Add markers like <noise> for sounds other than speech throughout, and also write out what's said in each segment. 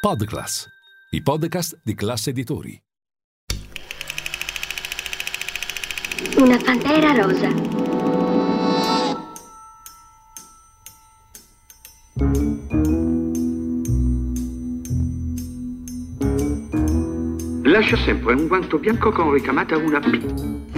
Podclass, i podcast di classe editori. Una pantera rosa. Lascia sempre un guanto bianco con ricamata una P.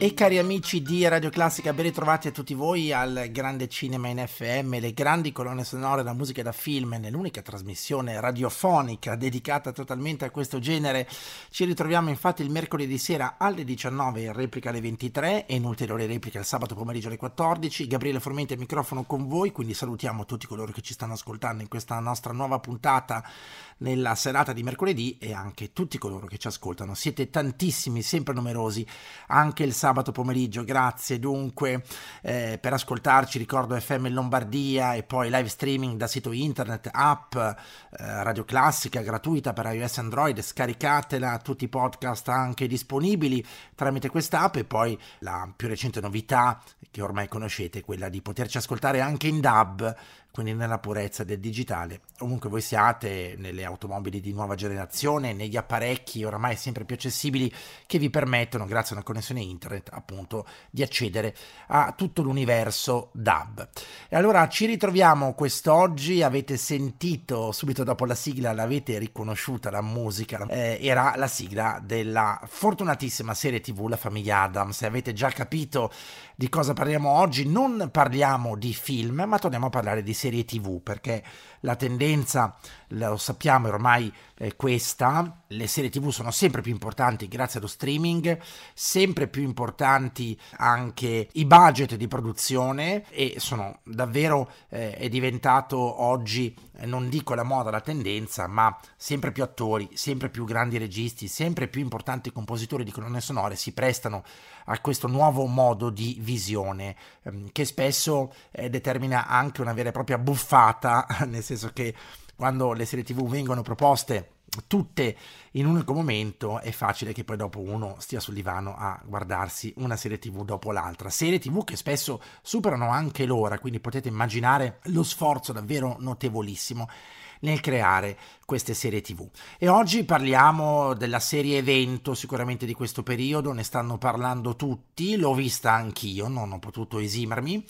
E cari amici di Radio Classica, ben ritrovati a tutti voi al Grande Cinema in FM, le grandi colonne sonore, la musica da film, nell'unica trasmissione radiofonica dedicata totalmente a questo genere. Ci ritroviamo infatti il mercoledì sera alle 19, in replica alle 23 e in ulteriore replica il sabato pomeriggio alle 14. Gabriele Formenti al microfono con voi, quindi salutiamo tutti coloro che ci stanno ascoltando in questa nostra nuova puntata nella serata di mercoledì e anche tutti coloro che ci ascoltano. Siete tantissimi, sempre numerosi, anche il sabato pomeriggio. Grazie dunque eh, per ascoltarci. Ricordo FM Lombardia e poi live streaming da sito internet, app eh, Radio Classica gratuita per iOS e Android. Scaricatela, tutti i podcast anche disponibili tramite quest'app e poi la più recente novità che ormai conoscete, quella di poterci ascoltare anche in DAB quindi nella purezza del digitale. Ovunque voi siate, nelle automobili di nuova generazione, negli apparecchi oramai sempre più accessibili che vi permettono, grazie a una connessione internet, appunto, di accedere a tutto l'universo DAB. E allora ci ritroviamo quest'oggi, avete sentito subito dopo la sigla, l'avete riconosciuta la musica, eh, era la sigla della fortunatissima serie TV La famiglia Adams, e avete già capito di cosa parliamo oggi, non parliamo di film, ma torniamo a parlare di serie TV, perché la tendenza, lo sappiamo, è ormai è questa, le serie TV sono sempre più importanti grazie allo streaming, sempre più importanti anche i budget di produzione e sono davvero, eh, è diventato oggi, eh, non dico la moda, la tendenza, ma sempre più attori, sempre più grandi registi, sempre più importanti compositori di colonne sonore si prestano a questo nuovo modo di visione ehm, che spesso eh, determina anche una vera e propria buffata, <laughs> nel senso che quando le serie tv vengono proposte tutte in un unico momento è facile che poi dopo uno stia sul divano a guardarsi una serie tv dopo l'altra. Serie tv che spesso superano anche l'ora quindi potete immaginare lo sforzo davvero notevolissimo nel creare queste serie tv. E oggi parliamo della serie evento sicuramente di questo periodo, ne stanno parlando tutti, l'ho vista anch'io, non ho potuto esimermi.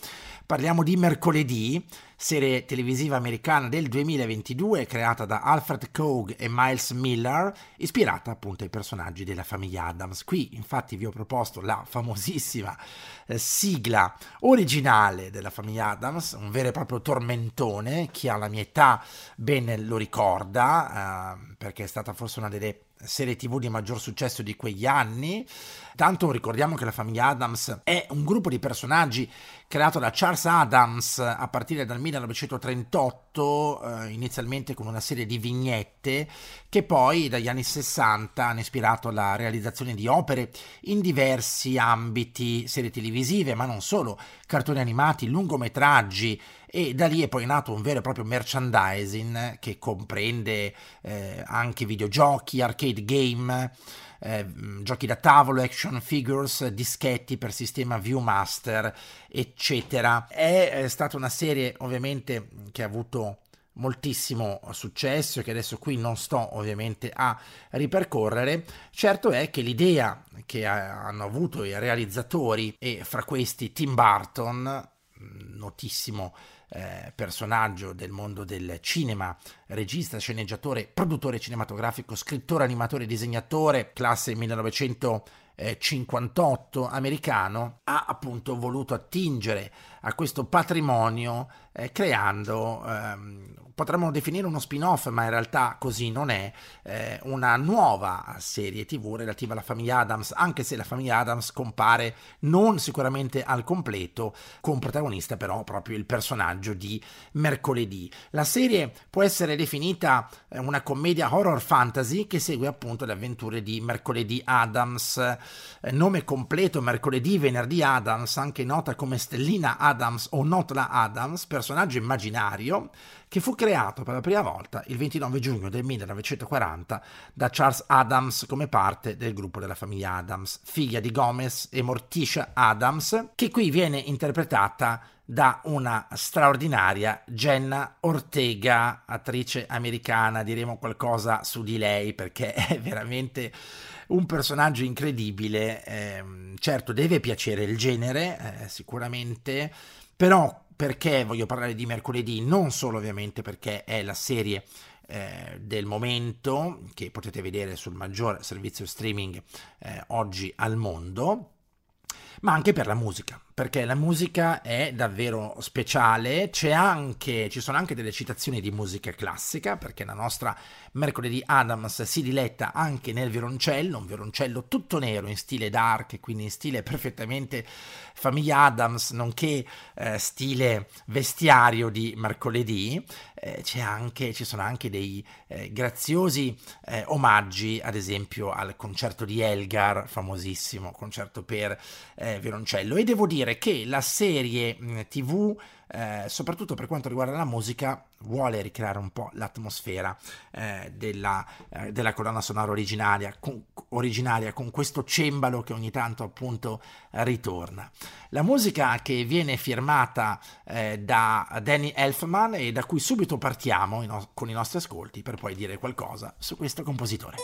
Parliamo di Mercoledì, serie televisiva americana del 2022 creata da Alfred Cogue e Miles Miller, ispirata appunto ai personaggi della famiglia Adams. Qui infatti vi ho proposto la famosissima eh, sigla originale della famiglia Adams, un vero e proprio tormentone, chi ha la mia età bene lo ricorda, eh, perché è stata forse una delle serie tv di maggior successo di quegli anni. Tanto ricordiamo che la famiglia Adams è un gruppo di personaggi creato da Charles Adams a partire dal 1938, eh, inizialmente con una serie di vignette che poi dagli anni 60 hanno ispirato la realizzazione di opere in diversi ambiti, serie televisive, ma non solo, cartoni animati, lungometraggi e da lì è poi nato un vero e proprio merchandising che comprende eh, anche videogiochi, arcade game, eh, giochi da tavolo, action figures, dischetti per sistema Viewmaster, eccetera. È, è stata una serie ovviamente che ha avuto moltissimo successo e che adesso qui non sto ovviamente a ripercorrere, certo è che l'idea che hanno avuto i realizzatori e fra questi Tim Burton, notissimo eh, personaggio del mondo del cinema, regista, sceneggiatore, produttore cinematografico, scrittore, animatore, disegnatore, classe 1958 americano, ha appunto voluto attingere a questo patrimonio eh, creando ehm, potremmo definire uno spin-off, ma in realtà così non è, eh, una nuova serie tv relativa alla famiglia Adams, anche se la famiglia Adams compare non sicuramente al completo, con protagonista però proprio il personaggio di mercoledì. La serie può essere definita eh, una commedia horror fantasy che segue appunto le avventure di mercoledì Adams, eh, nome completo mercoledì venerdì Adams, anche nota come Stellina Adams o Notla Adams, personaggio immaginario che fu creato per la prima volta il 29 giugno del 1940 da Charles Adams come parte del gruppo della famiglia Adams, figlia di Gomez e Morticia Adams, che qui viene interpretata da una straordinaria Jenna Ortega, attrice americana, diremo qualcosa su di lei perché <laughs> è veramente un personaggio incredibile, eh, certo deve piacere il genere, eh, sicuramente, però perché voglio parlare di mercoledì? Non solo ovviamente perché è la serie eh, del momento che potete vedere sul maggior servizio streaming eh, oggi al mondo, ma anche per la musica perché la musica è davvero speciale, anche, ci sono anche delle citazioni di musica classica, perché la nostra Mercoledì Adams si diletta anche nel violoncello, un violoncello tutto nero in stile dark, quindi in stile perfettamente famiglia Adams, nonché eh, stile vestiario di mercoledì. Eh, anche, ci sono anche dei eh, graziosi eh, omaggi, ad esempio al concerto di Elgar, famosissimo concerto per eh, violoncello. E devo dire dire che la serie TV, eh, soprattutto per quanto riguarda la musica, vuole ricreare un po' l'atmosfera eh, della, eh, della, colonna sonora originaria con, originaria con questo cembalo che ogni tanto appunto ritorna. La musica che viene firmata eh, da Danny Elfman e da cui subito partiamo no- con i nostri ascolti per poi dire qualcosa su questo compositore.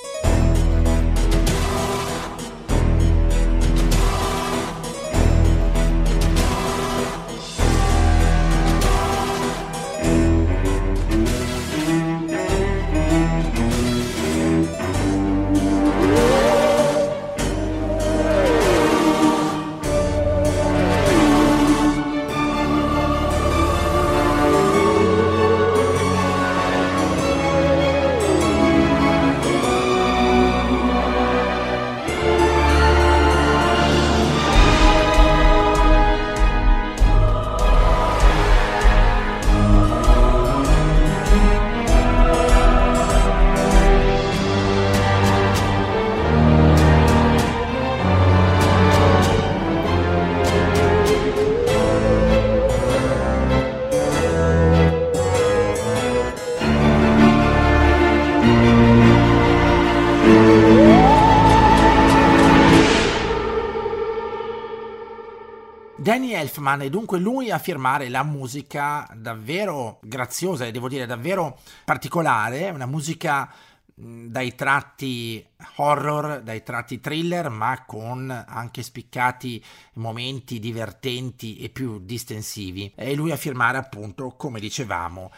Elfman è dunque lui a firmare la musica davvero graziosa e devo dire davvero particolare, una musica dai tratti horror, dai tratti thriller, ma con anche spiccati momenti divertenti e più distensivi. E lui a firmare appunto, come dicevamo,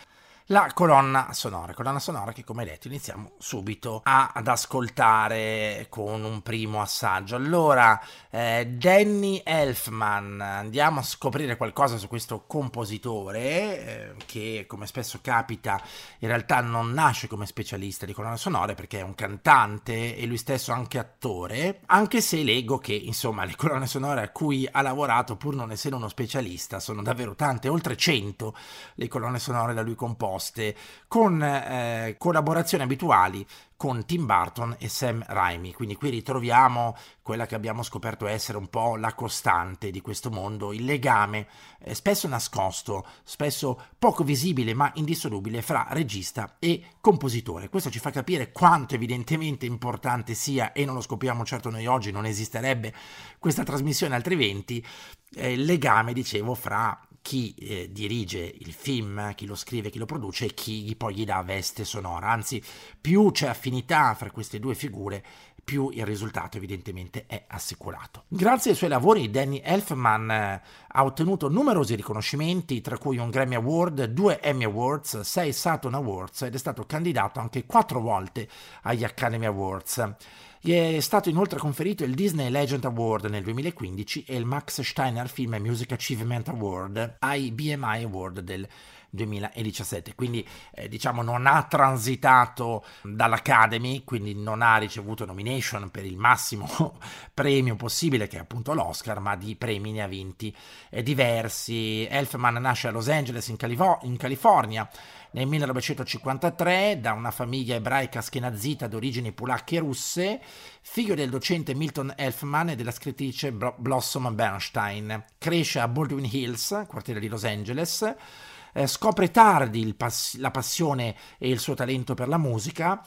la colonna sonora, colonna sonora che come detto iniziamo subito a, ad ascoltare con un primo assaggio. Allora, eh, Danny Elfman, andiamo a scoprire qualcosa su questo compositore eh, che come spesso capita in realtà non nasce come specialista di colonna sonore perché è un cantante e lui stesso anche attore, anche se leggo che insomma le colonne sonore a cui ha lavorato pur non essendo uno specialista sono davvero tante, oltre 100 le colonne sonore da lui composte nascoste con eh, collaborazioni abituali con Tim Burton e Sam Raimi. Quindi qui ritroviamo quella che abbiamo scoperto essere un po' la costante di questo mondo, il legame eh, spesso nascosto, spesso poco visibile ma indissolubile fra regista e compositore. Questo ci fa capire quanto evidentemente importante sia, e non lo scopriamo certo noi oggi, non esisterebbe questa trasmissione altrimenti, eh, il legame, dicevo, fra chi eh, dirige il film, chi lo scrive, chi lo produce e chi poi gli dà veste sonora. Anzi, più c'è affinità fra queste due figure, più il risultato evidentemente è assicurato. Grazie ai suoi lavori Danny Elfman eh, ha ottenuto numerosi riconoscimenti, tra cui un Grammy Award, due Emmy Awards, sei Saturn Awards ed è stato candidato anche quattro volte agli Academy Awards. Gli è stato inoltre conferito il Disney Legend Award nel 2015 e il Max Steiner Film Music Achievement Award ai BMI Award del 2017. Quindi eh, diciamo non ha transitato dall'Academy, quindi non ha ricevuto nomination per il massimo <laughs> premio possibile, che è appunto l'Oscar, ma di premi ne ha vinti eh, diversi. Elfman nasce a Los Angeles, in, Calif- in California nel 1953 da una famiglia ebraica schenazita d'origini polacche e russe, figlio del docente Milton Elfman e della scrittrice Blossom Bernstein. Cresce a Baldwin Hills, quartiere di Los Angeles, eh, scopre tardi pass- la passione e il suo talento per la musica.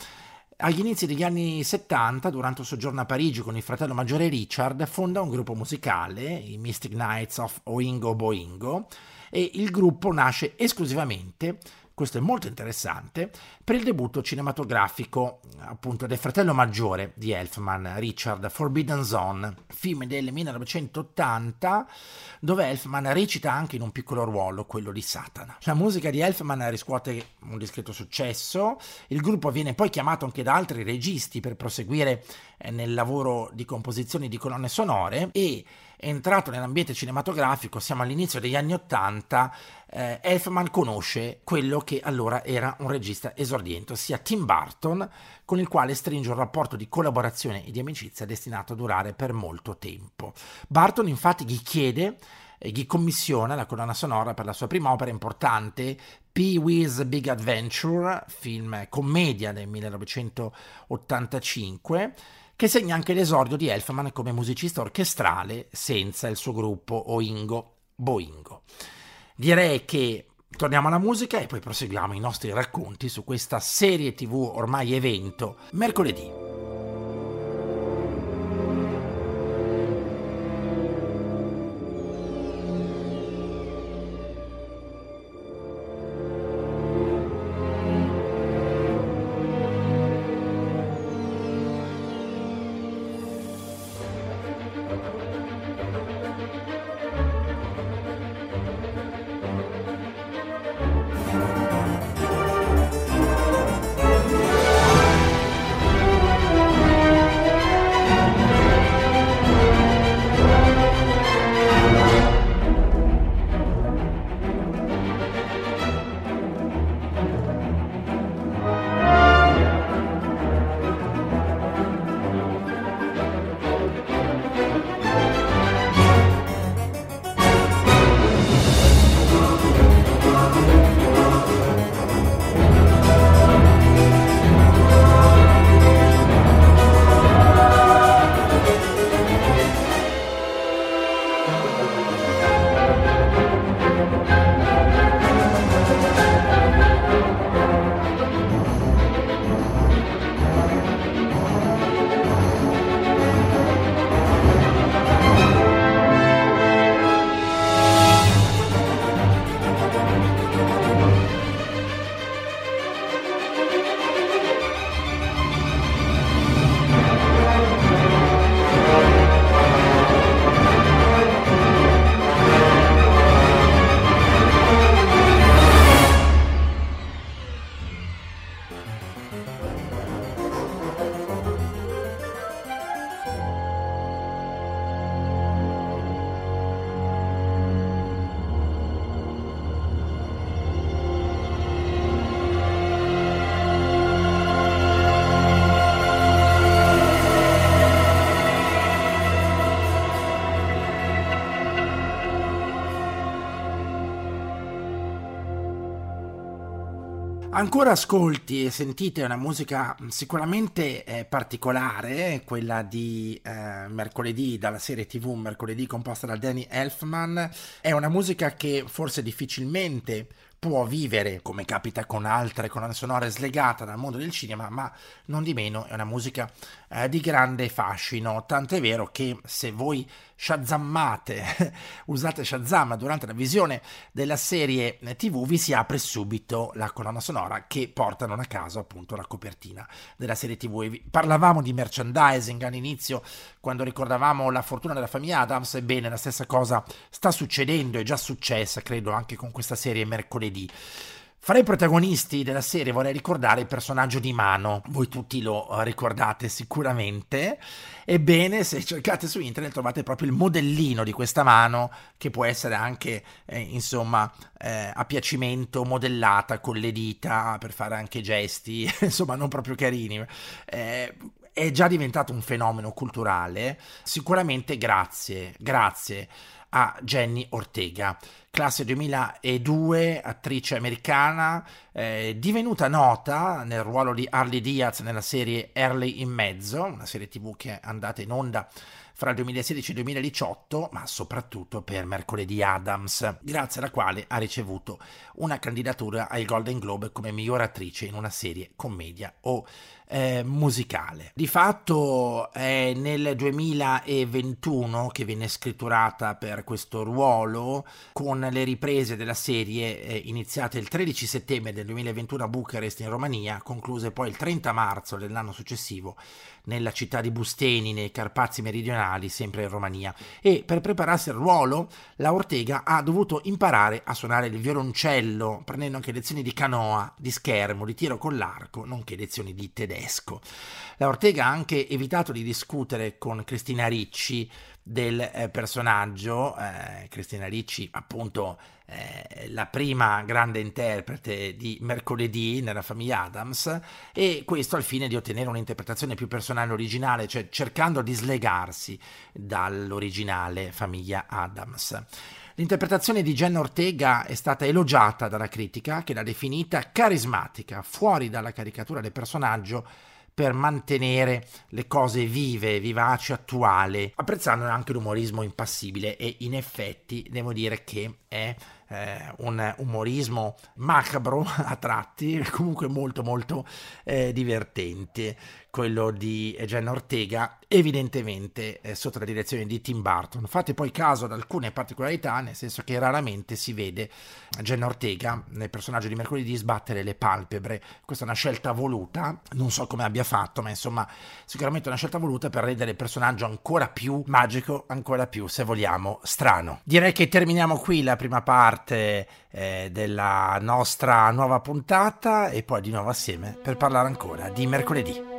Agli inizi degli anni 70, durante un soggiorno a Parigi con il fratello maggiore Richard, fonda un gruppo musicale, i Mystic Knights of Oingo Boingo, e il gruppo nasce esclusivamente questo è molto interessante, per il debutto cinematografico appunto del fratello maggiore di Elfman, Richard Forbidden Zone, film del 1980 dove Elfman recita anche in un piccolo ruolo, quello di Satana. La musica di Elfman riscuote un discreto successo, il gruppo viene poi chiamato anche da altri registi per proseguire eh, nel lavoro di composizione di colonne sonore e entrato nell'ambiente cinematografico, siamo all'inizio degli anni Ottanta, eh, Elfman conosce quello che allora era un regista esordiente, ossia Tim Burton, con il quale stringe un rapporto di collaborazione e di amicizia destinato a durare per molto tempo. Burton infatti gli chiede e gli commissiona la colonna sonora per la sua prima opera importante, Pee-wee's Big Adventure, film commedia del 1985, che segna anche l'esordio di Elfman come musicista orchestrale senza il suo gruppo Oingo Boingo. Direi che torniamo alla musica e poi proseguiamo i nostri racconti su questa serie tv ormai evento mercoledì. Ancora ascolti e sentite una musica sicuramente eh, particolare, quella di eh, mercoledì dalla serie TV Mercoledì composta da Danny Elfman. È una musica che forse difficilmente può vivere, come capita con altre colonne sonore, slegata dal mondo del cinema, ma non di meno è una musica eh, di grande fascino, tant'è vero che se voi shazammate, <laughs> usate Shazam durante la visione della serie TV, vi si apre subito la colonna sonora che porta non a caso appunto la copertina della serie TV. Parlavamo di merchandising all'inizio quando ricordavamo la fortuna della famiglia Adams, ebbene la stessa cosa sta succedendo, è già successa credo anche con questa serie mercoledì. Fra i protagonisti della serie vorrei ricordare il personaggio di Mano, voi tutti lo ricordate sicuramente. Ebbene, se cercate su internet trovate proprio il modellino di questa mano, che può essere anche, eh, insomma, eh, a piacimento, modellata con le dita per fare anche gesti, <laughs> insomma, non proprio carini. Eh, è già diventato un fenomeno culturale, sicuramente grazie, grazie a Jenny Ortega, classe 2002, attrice americana, eh, divenuta nota nel ruolo di Harley Diaz nella serie Early in Mezzo, una serie tv che è andata in onda fra il 2016 e il 2018, ma soprattutto per Mercoledì Adams, grazie alla quale ha ricevuto una candidatura ai Golden Globe come miglior attrice in una serie commedia o eh, musicale. Di fatto è nel 2021 che viene scritturata per questo ruolo con le riprese della serie eh, iniziate il 13 settembre del 2021 a Bucarest in Romania, concluse poi il 30 marzo dell'anno successivo nella città di Busteni nei Carpazi meridionali, sempre in Romania. E per prepararsi al ruolo, la Ortega ha dovuto imparare a suonare il violoncello, prendendo anche lezioni di canoa, di schermo, di tiro con l'arco, nonché lezioni di tedesco. La Ortega ha anche evitato di discutere con Cristina Ricci del eh, personaggio, eh, Cristina Ricci appunto eh, la prima grande interprete di Mercoledì nella famiglia Adams e questo al fine di ottenere un'interpretazione più personale e originale, cioè cercando di slegarsi dall'originale famiglia Adams. L'interpretazione di Jen Ortega è stata elogiata dalla critica che l'ha definita carismatica, fuori dalla caricatura del personaggio per mantenere le cose vive, vivaci, attuali, apprezzando anche l'umorismo impassibile e in effetti devo dire che è eh, un umorismo macabro <laughs> a tratti, comunque molto molto eh, divertente, quello di Jen Ortega, evidentemente eh, sotto la direzione di Tim Burton. Fate poi caso ad alcune particolarità, nel senso che raramente si vede Jen Ortega nel personaggio di mercoledì sbattere le palpebre. Questa è una scelta voluta, non so come abbia fatto, ma insomma sicuramente una scelta voluta per rendere il personaggio ancora più magico, ancora più, se vogliamo, strano. Direi che terminiamo qui la prima parte eh, della nostra nuova puntata e poi di nuovo assieme per parlare ancora di mercoledì.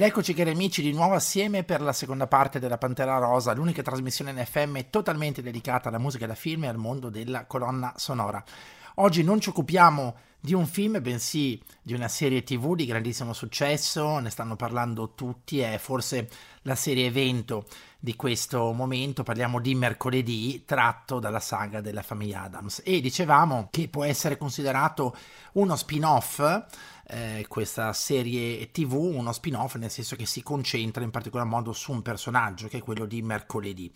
Ed eccoci cari amici di nuovo assieme per la seconda parte della Pantera Rosa, l'unica trasmissione in FM totalmente dedicata alla musica da film e al mondo della colonna sonora. Oggi non ci occupiamo di un film, bensì di una serie tv di grandissimo successo, ne stanno parlando tutti, è forse la serie evento di questo momento, parliamo di mercoledì, tratto dalla saga della famiglia Adams e dicevamo che può essere considerato uno spin-off eh, questa serie TV, uno spin-off nel senso che si concentra in particolar modo su un personaggio che è quello di mercoledì.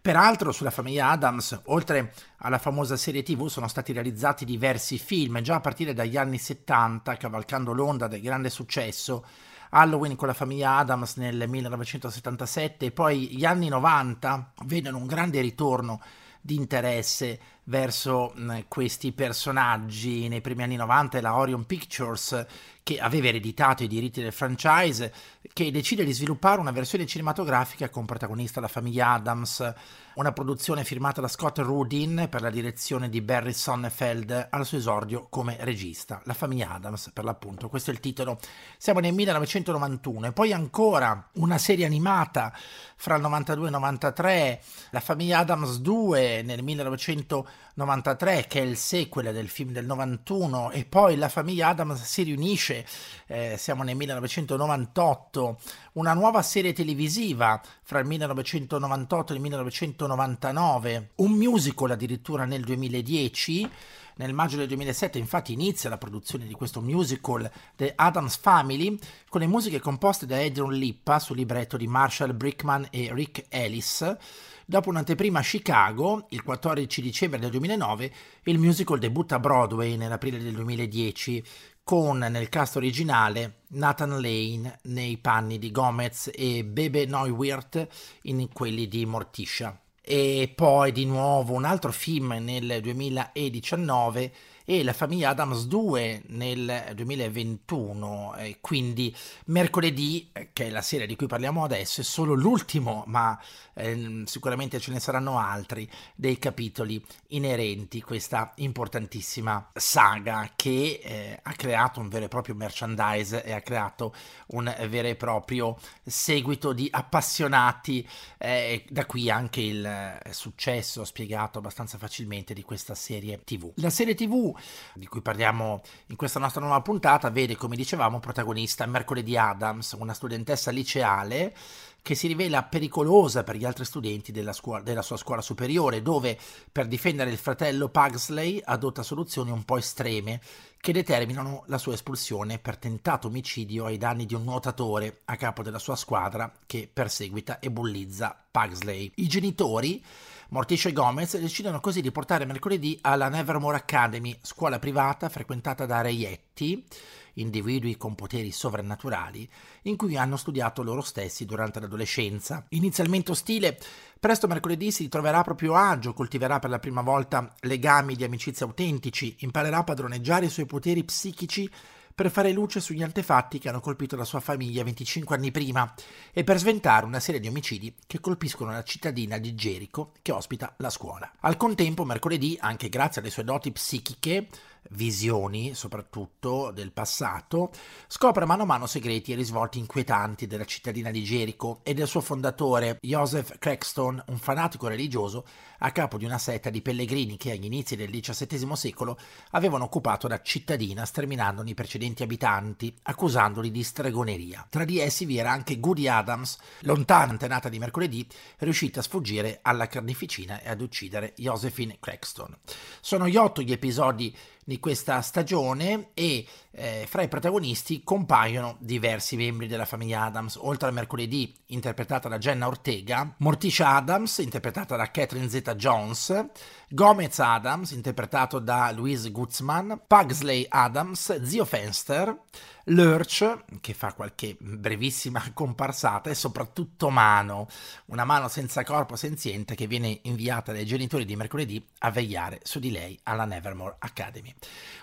Peraltro sulla famiglia Adams, oltre alla famosa serie TV, sono stati realizzati diversi film già a partire dagli anni 70, cavalcando l'onda del grande successo Halloween con la famiglia Adams nel 1977 e poi gli anni 90 vedono un grande ritorno di interesse verso mh, questi personaggi nei primi anni 90 la Orion Pictures che aveva ereditato i diritti del franchise che decide di sviluppare una versione cinematografica con protagonista la famiglia Adams una produzione firmata da Scott Rudin per la direzione di Barry Sonnefeld al suo esordio come regista, La famiglia Adams per l'appunto, questo è il titolo. Siamo nel 1991 e poi ancora una serie animata fra il 92 e il 93, La famiglia Adams 2 nel 1993 che è il sequel del film del 91 e poi La famiglia Adams si riunisce, eh, siamo nel 1998, una nuova serie televisiva fra il 1998 e il 1999, un musical addirittura nel 2010. Nel maggio del 2007 infatti inizia la produzione di questo musical The Adams Family con le musiche composte da Adrian Lippa sul libretto di Marshall Brickman e Rick Ellis. Dopo un'anteprima a Chicago, il 14 dicembre del 2009, il musical debutta a Broadway nell'aprile del 2010 con nel cast originale Nathan Lane nei panni di Gomez e Bebe Neuwirth in quelli di Morticia. E poi di nuovo un altro film nel 2019 e La famiglia Adams 2 nel 2021, e quindi mercoledì, eh, che è la serie di cui parliamo adesso, è solo l'ultimo, ma eh, sicuramente ce ne saranno altri, dei capitoli inerenti a questa importantissima saga che eh, ha creato un vero e proprio merchandise e ha creato un vero e proprio seguito di appassionati, eh, da qui anche il eh, successo spiegato abbastanza facilmente di questa serie TV. La serie TV di cui parliamo in questa nostra nuova puntata, vede, come dicevamo, protagonista Mercoledì Adams, una studentessa liceale che si rivela pericolosa per gli altri studenti della, scuola, della, sua scuola superiore, dove per difendere il fratello Pugsley adotta soluzioni un po' estreme che determinano la sua espulsione per tentato omicidio ai danni di un nuotatore a capo della sua squadra che perseguita e bullizza Pugsley. I genitori Morticia e Gomez decidono così di portare mercoledì alla Nevermore Academy, scuola privata frequentata da reietti, individui con poteri sovrannaturali, in cui hanno studiato loro stessi durante l'adolescenza. Inizialmente ostile, presto mercoledì si troverà a proprio agio, coltiverà per la prima volta legami di amicizia autentici, imparerà a padroneggiare i suoi poteri psichici per fare luce sugli antefatti che hanno colpito la sua famiglia 25 anni prima e per sventare una serie di omicidi che colpiscono la cittadina di Gerico che ospita la scuola. Al contempo, mercoledì, anche grazie alle sue doti psichiche, visioni soprattutto del passato, scopre mano a mano segreti e risvolti inquietanti della cittadina di Gerico e del suo fondatore, Joseph Crackstone, un fanatico religioso a capo di una setta di pellegrini che agli inizi del XVII secolo avevano occupato la cittadina sterminandone i precedenti abitanti, accusandoli di stregoneria. Tra di essi vi era anche Goody Adams, lontana antenata di mercoledì, riuscita a sfuggire alla carneficina e ad uccidere Josephine Crackstone. Sono gli otto gli episodi di questa stagione e eh, fra i protagonisti compaiono diversi membri della famiglia Adams, oltre a mercoledì interpretata da Jenna Ortega, Morticia Adams interpretata da Catherine Zeta-Jones, Gomez Adams interpretato da Louise Gutzman, Pugsley Adams, Zio Fenster, Lurch, che fa qualche brevissima <laughs> comparsata, e soprattutto Mano, una mano senza corpo senziente che viene inviata dai genitori di mercoledì a vegliare su di lei alla Nevermore Academy.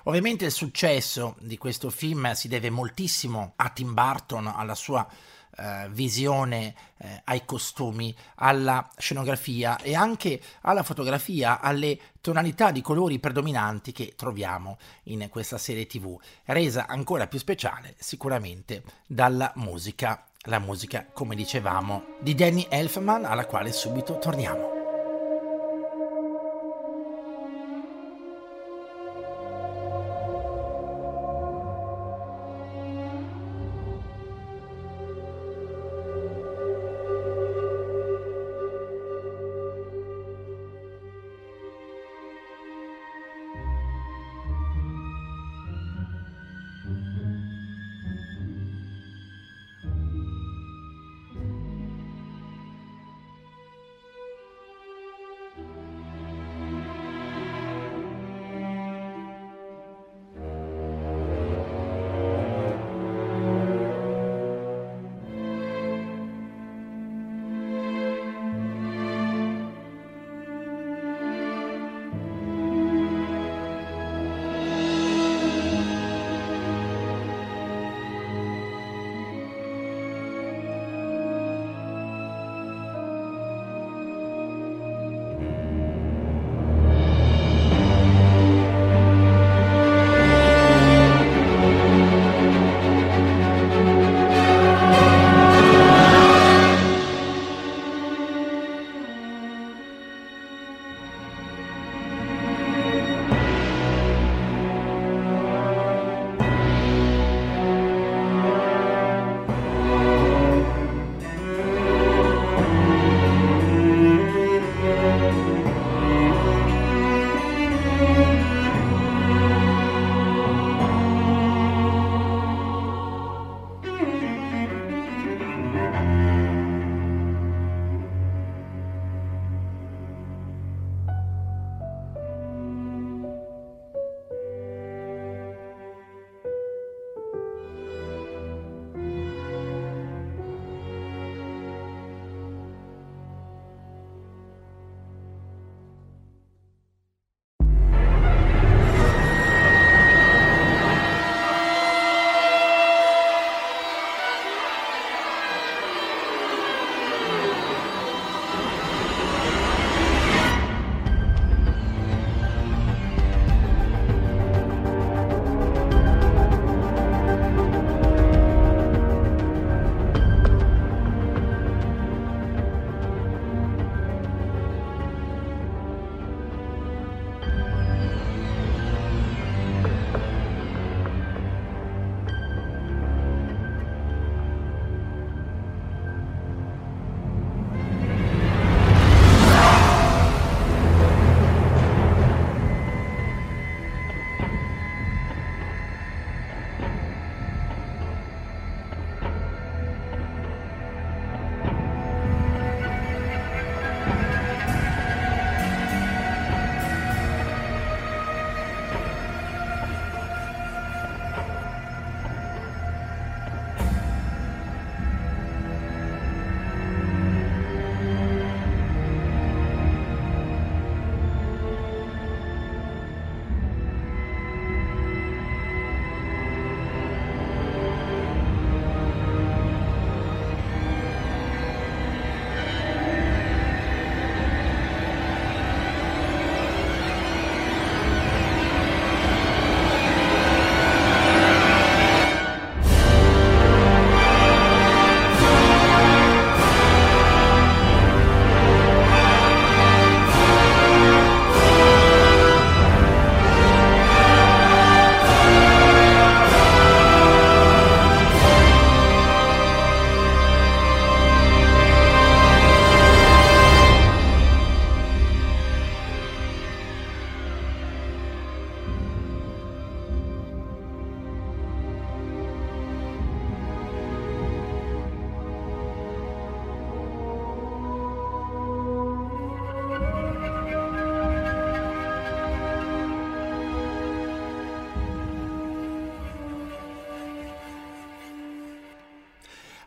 Ovviamente il successo di questo film si deve moltissimo a Tim Burton, alla sua eh, visione eh, ai costumi, alla scenografia e anche alla fotografia, alle tonalità di colori predominanti che troviamo in questa serie tv, resa ancora più speciale sicuramente dalla musica la musica, come dicevamo, di Danny Elfman, alla quale subito torniamo.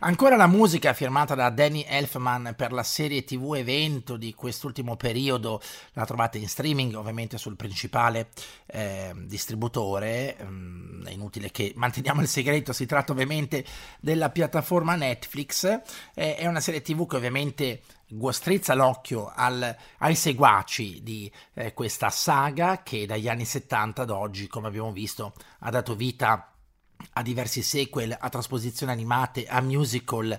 Ancora la musica firmata da Danny Elfman per la serie TV evento di quest'ultimo periodo, la trovate in streaming ovviamente sul principale eh, distributore, mm, è inutile che manteniamo il segreto, si tratta ovviamente della piattaforma Netflix, eh, è una serie TV che ovviamente strizza l'occhio al, ai seguaci di eh, questa saga che dagli anni 70 ad oggi, come abbiamo visto, ha dato vita a diversi sequel, a trasposizioni animate, a musical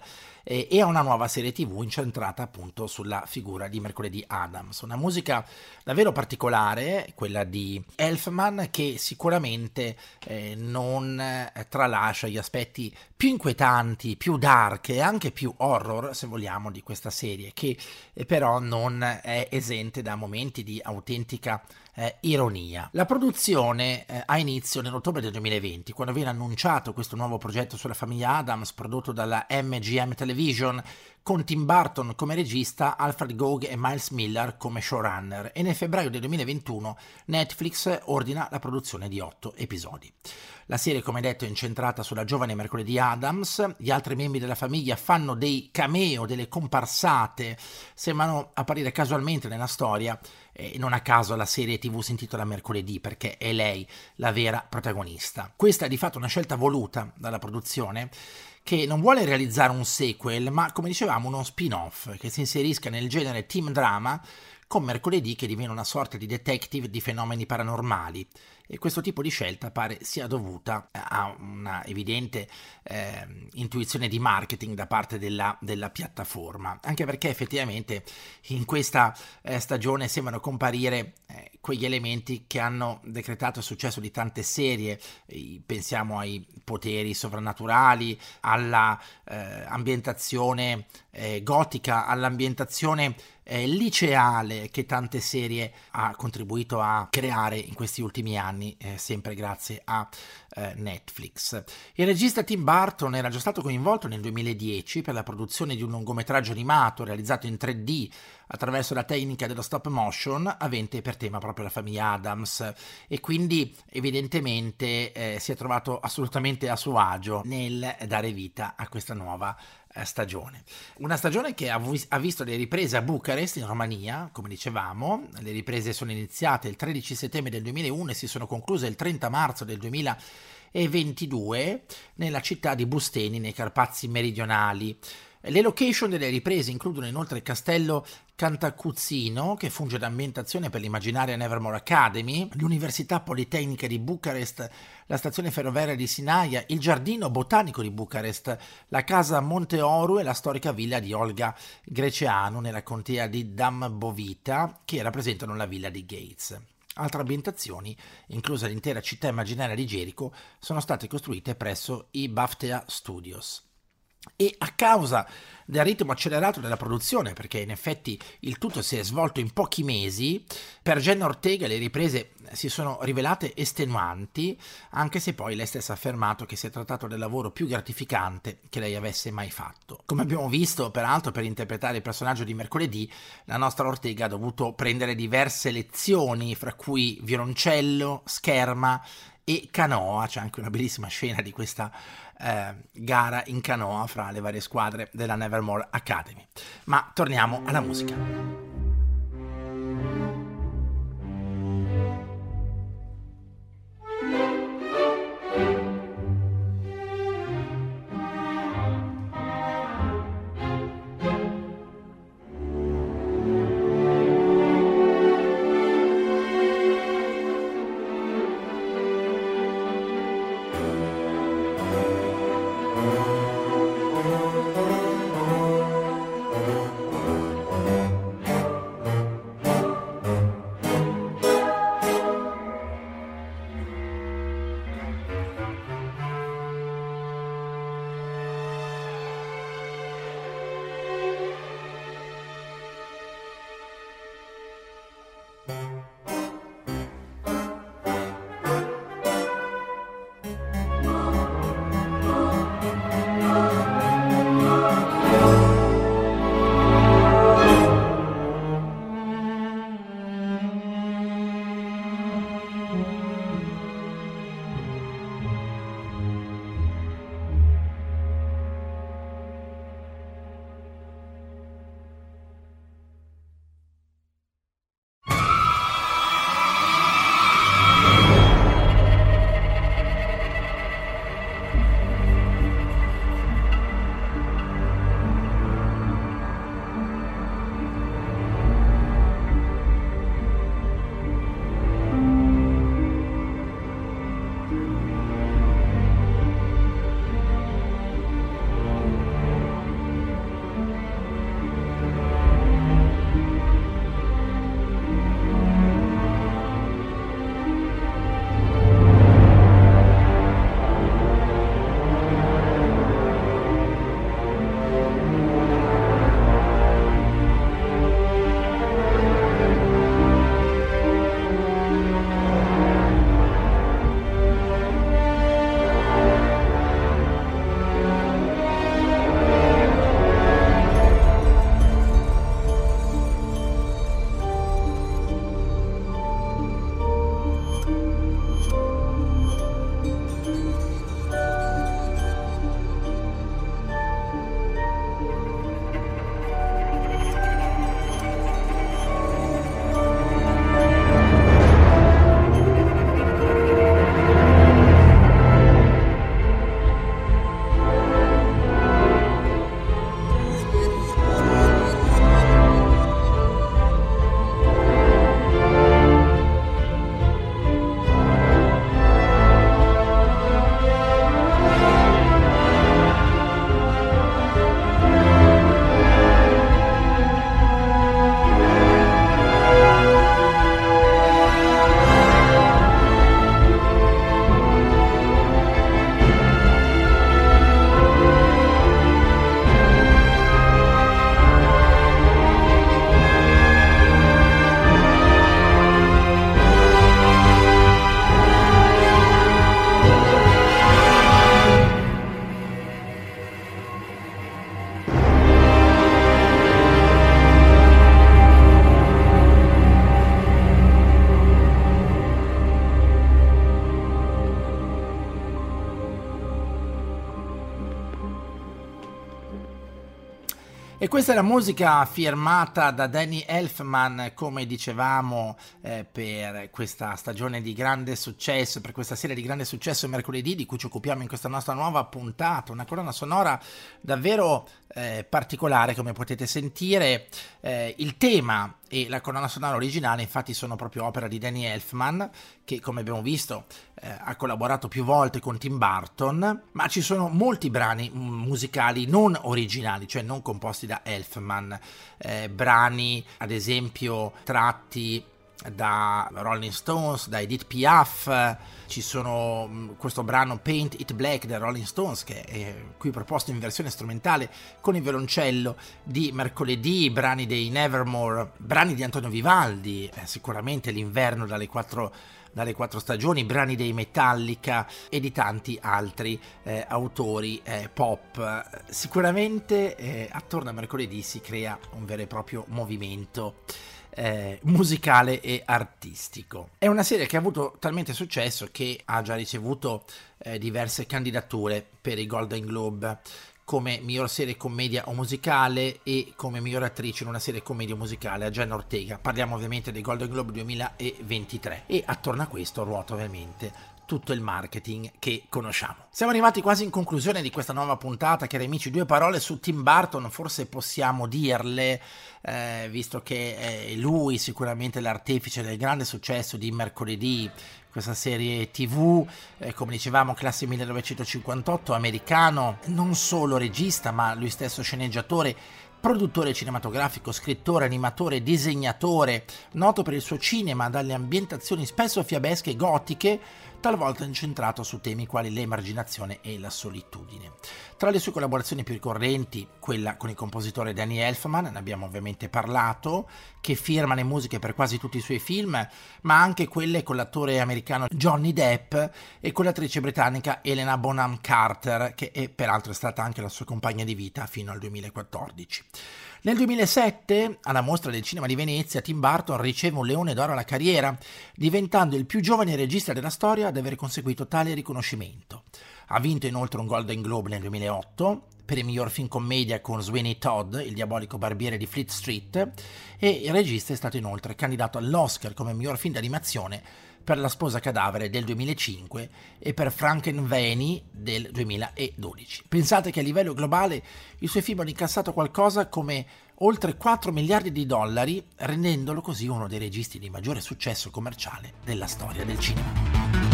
eh, e a una nuova serie tv incentrata appunto sulla figura di Mercoledì Adams. Una musica davvero particolare, quella di Elfman, che sicuramente eh, non eh, tralascia gli aspetti più inquietanti, più dark e anche più horror, se vogliamo, di questa serie, che eh, però non è esente da momenti di autentica eh, ironia. La produzione eh, ha inizio nell'ottobre del 2020, quando viene annunciato questo nuovo progetto sulla famiglia Adams prodotto dalla MGM Television con Tim Burton come regista, Alfred Gog e Miles Miller come showrunner e nel febbraio del 2021 Netflix ordina la produzione di otto episodi. La serie, come detto, è incentrata sulla giovane Mercoledì Adams, gli altri membri della famiglia fanno dei cameo, delle comparsate, sembrano apparire casualmente nella storia e non a caso la serie tv si intitola Mercoledì perché è lei la vera protagonista. Questa è di fatto una scelta voluta dalla produzione che non vuole realizzare un sequel, ma come dicevamo uno spin-off che si inserisca nel genere team drama con Mercoledì che diviene una sorta di detective di fenomeni paranormali e questo tipo di scelta pare sia dovuta a una evidente eh, intuizione di marketing da parte della, della, piattaforma, anche perché effettivamente in questa eh, stagione sembrano comparire eh, quegli elementi che hanno decretato il successo di tante serie, pensiamo ai poteri sovrannaturali, alla eh, ambientazione eh, gotica, all'ambientazione eh, liceale che tante serie ha contribuito a creare in questi ultimi anni, eh, sempre grazie a eh, Netflix. Il regista Tim Burton era già stato coinvolto nel 2010 per la produzione di un lungometraggio animato realizzato in 3D attraverso la tecnica dello stop motion avente per tema proprio la famiglia Adams e quindi evidentemente eh, si è trovato assolutamente a suo agio nel dare vita a questa nuova stagione. Una stagione che ha, ha, visto le riprese a Bucarest in Romania, come dicevamo, le riprese sono iniziate il 13 settembre del 2001 e si sono concluse il 30 marzo del 2022 nella città di Busteni nei Carpazi meridionali. Le location delle riprese includono inoltre il castello Cantacuzzino, che funge da ambientazione per l'immaginaria Nevermore Academy, l'Università Politecnica di Bucarest, la stazione ferroviaria di Sinaia, il Giardino Botanico di Bucarest, la casa Monte Oru e la storica villa di Olga Greceanu nella contea di Dambovita, che rappresentano la villa di Gates. Altre ambientazioni, inclusa l'intera città immaginaria di Gerico, sono state costruite presso i Baftea Studios e a causa del ritmo accelerato della produzione, perché in effetti il tutto si è svolto in pochi mesi, per Jenna Ortega le riprese si sono rivelate estenuanti, anche se poi lei stessa ha affermato che si è trattato del lavoro più gratificante che lei avesse mai fatto. Come abbiamo visto, peraltro, per interpretare il personaggio di mercoledì, la nostra Ortega ha dovuto prendere diverse lezioni, fra cui violoncello, scherma e canoa, c'è anche una bellissima scena di questa eh, gara in canoa fra le varie squadre della Nevermore Academy. Ma torniamo alla musica. Questa è la musica firmata da Danny Elfman, come dicevamo, eh, per questa stagione di grande successo, per questa serie di grande successo mercoledì di cui ci occupiamo in questa nostra nuova puntata. Una colonna sonora davvero eh, particolare, come potete sentire. Eh, il tema e la colonna sonora originale infatti sono proprio opera di Danny Elfman che come abbiamo visto eh, ha collaborato più volte con Tim Burton ma ci sono molti brani musicali non originali cioè non composti da Elfman. Eh, brani ad esempio tratti da Rolling Stones, da Edith Piaf, ci sono mm, questo brano Paint It Black da Rolling Stones che è qui proposto in versione strumentale con il violoncello di mercoledì, brani dei Nevermore, brani di Antonio Vivaldi, eh, sicuramente l'inverno dalle quattro dalle quattro stagioni, brani dei Metallica e di tanti altri eh, autori eh, pop. Sicuramente eh, attorno a mercoledì si crea un vero e proprio movimento eh, musicale e artistico. È una serie che ha avuto talmente successo che ha già ricevuto eh, diverse candidature per i Golden Globe come miglior serie commedia o musicale e come miglior attrice in una serie commedia o musicale a Jenna Ortega. Parliamo ovviamente dei Golden Globe 2023 e attorno a questo ruota ovviamente tutto il marketing che conosciamo. Siamo arrivati quasi in conclusione di questa nuova puntata, cari amici, due parole su Tim Burton, forse possiamo dirle, eh, visto che è lui sicuramente l'artefice del grande successo di mercoledì, questa serie tv, eh, come dicevamo, classe 1958, americano, non solo regista, ma lui stesso sceneggiatore produttore cinematografico, scrittore, animatore, disegnatore, noto per il suo cinema dalle ambientazioni spesso fiabesche e gotiche, talvolta incentrato su temi quali l'emarginazione e la solitudine. Tra le sue collaborazioni più ricorrenti, quella con il compositore Danny Elfman, ne abbiamo ovviamente parlato, che firma le musiche per quasi tutti i suoi film, ma anche quelle con l'attore americano Johnny Depp e con l'attrice britannica Elena Bonham Carter, che è peraltro è stata anche la sua compagna di vita fino al 2014. Nel 2007, alla mostra del cinema di Venezia, Tim Burton riceve un leone d'oro alla carriera, diventando il più giovane regista della storia ad aver conseguito tale riconoscimento. Ha vinto inoltre un Golden Globe nel 2008 per il miglior film commedia con Sweeney Todd, il diabolico barbiere di Fleet Street, e il regista è stato inoltre candidato all'Oscar come miglior film d'animazione per La sposa cadavere del 2005 e per Frankenweenie del 2012. Pensate che a livello globale i suoi film hanno incassato qualcosa come oltre 4 miliardi di dollari, rendendolo così uno dei registi di maggiore successo commerciale della storia del cinema.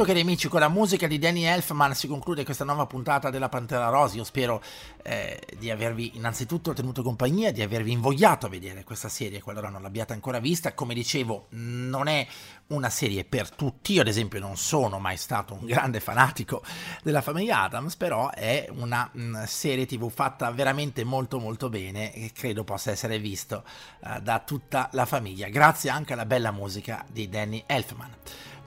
Tutto cari amici, con la musica di Danny Elfman si conclude questa nuova puntata della Pantera Rosa. Io spero eh, di avervi innanzitutto tenuto compagnia, di avervi invogliato a vedere questa serie qualora non l'abbiate ancora vista. Come dicevo, non è una serie per tutti. Io, ad esempio, non sono mai stato un grande fanatico della famiglia Adams, però è una mh, mm, serie TV fatta veramente molto molto bene e credo possa essere visto uh, da tutta la famiglia, grazie anche alla bella musica di Danny Elfman.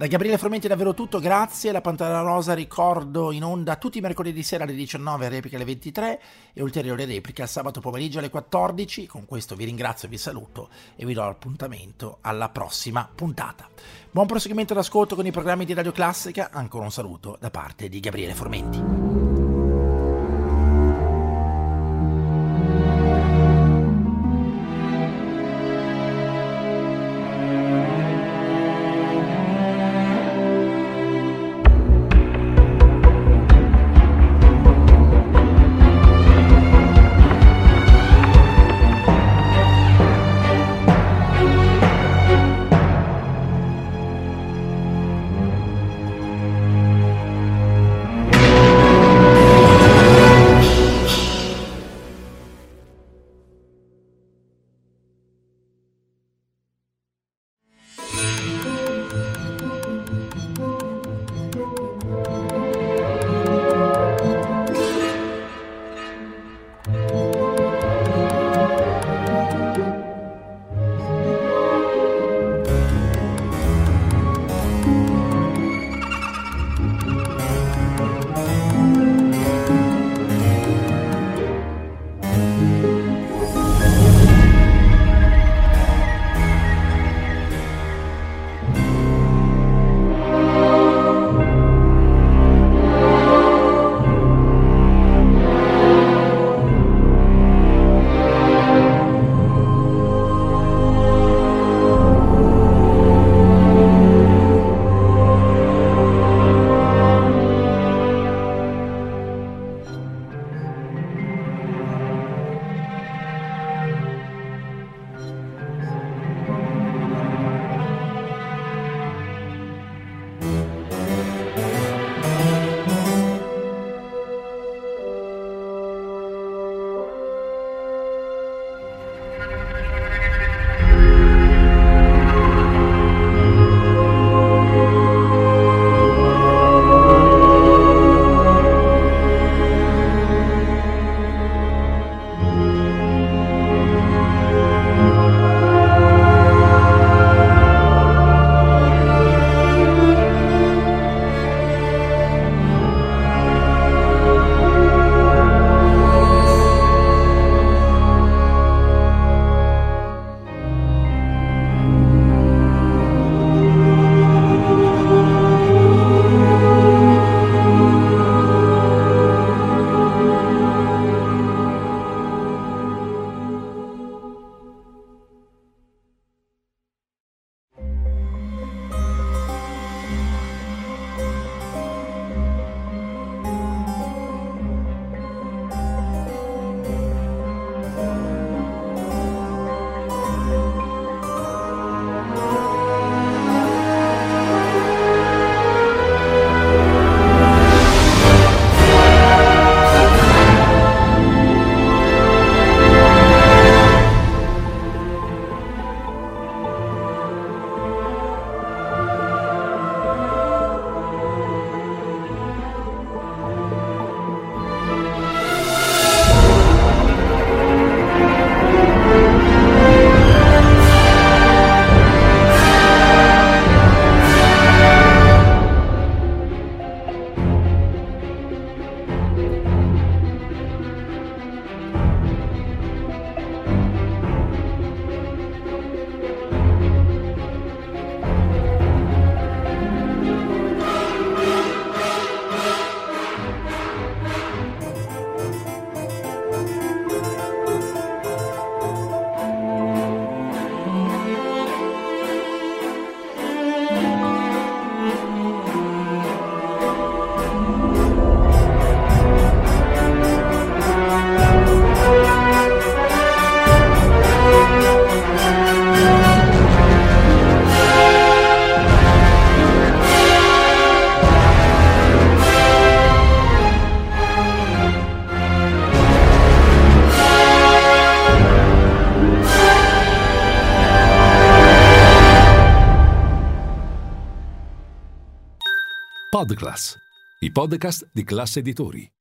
Da Gabriele Fromenti è davvero tutto, grazie. La Pantera Rosa ricordo in onda tutti i mercoledì sera alle 19, replica alle 23 e ulteriori repliche al sabato pomeriggio alle 14. Con questo vi ringrazio, vi saluto e vi do appuntamento alla prossima puntata. Buon proseguimento d'ascolto con i programmi di Radio Classica, ancora un saluto da parte di Gabriele Formenti. Podclass, i podcast di classe editori.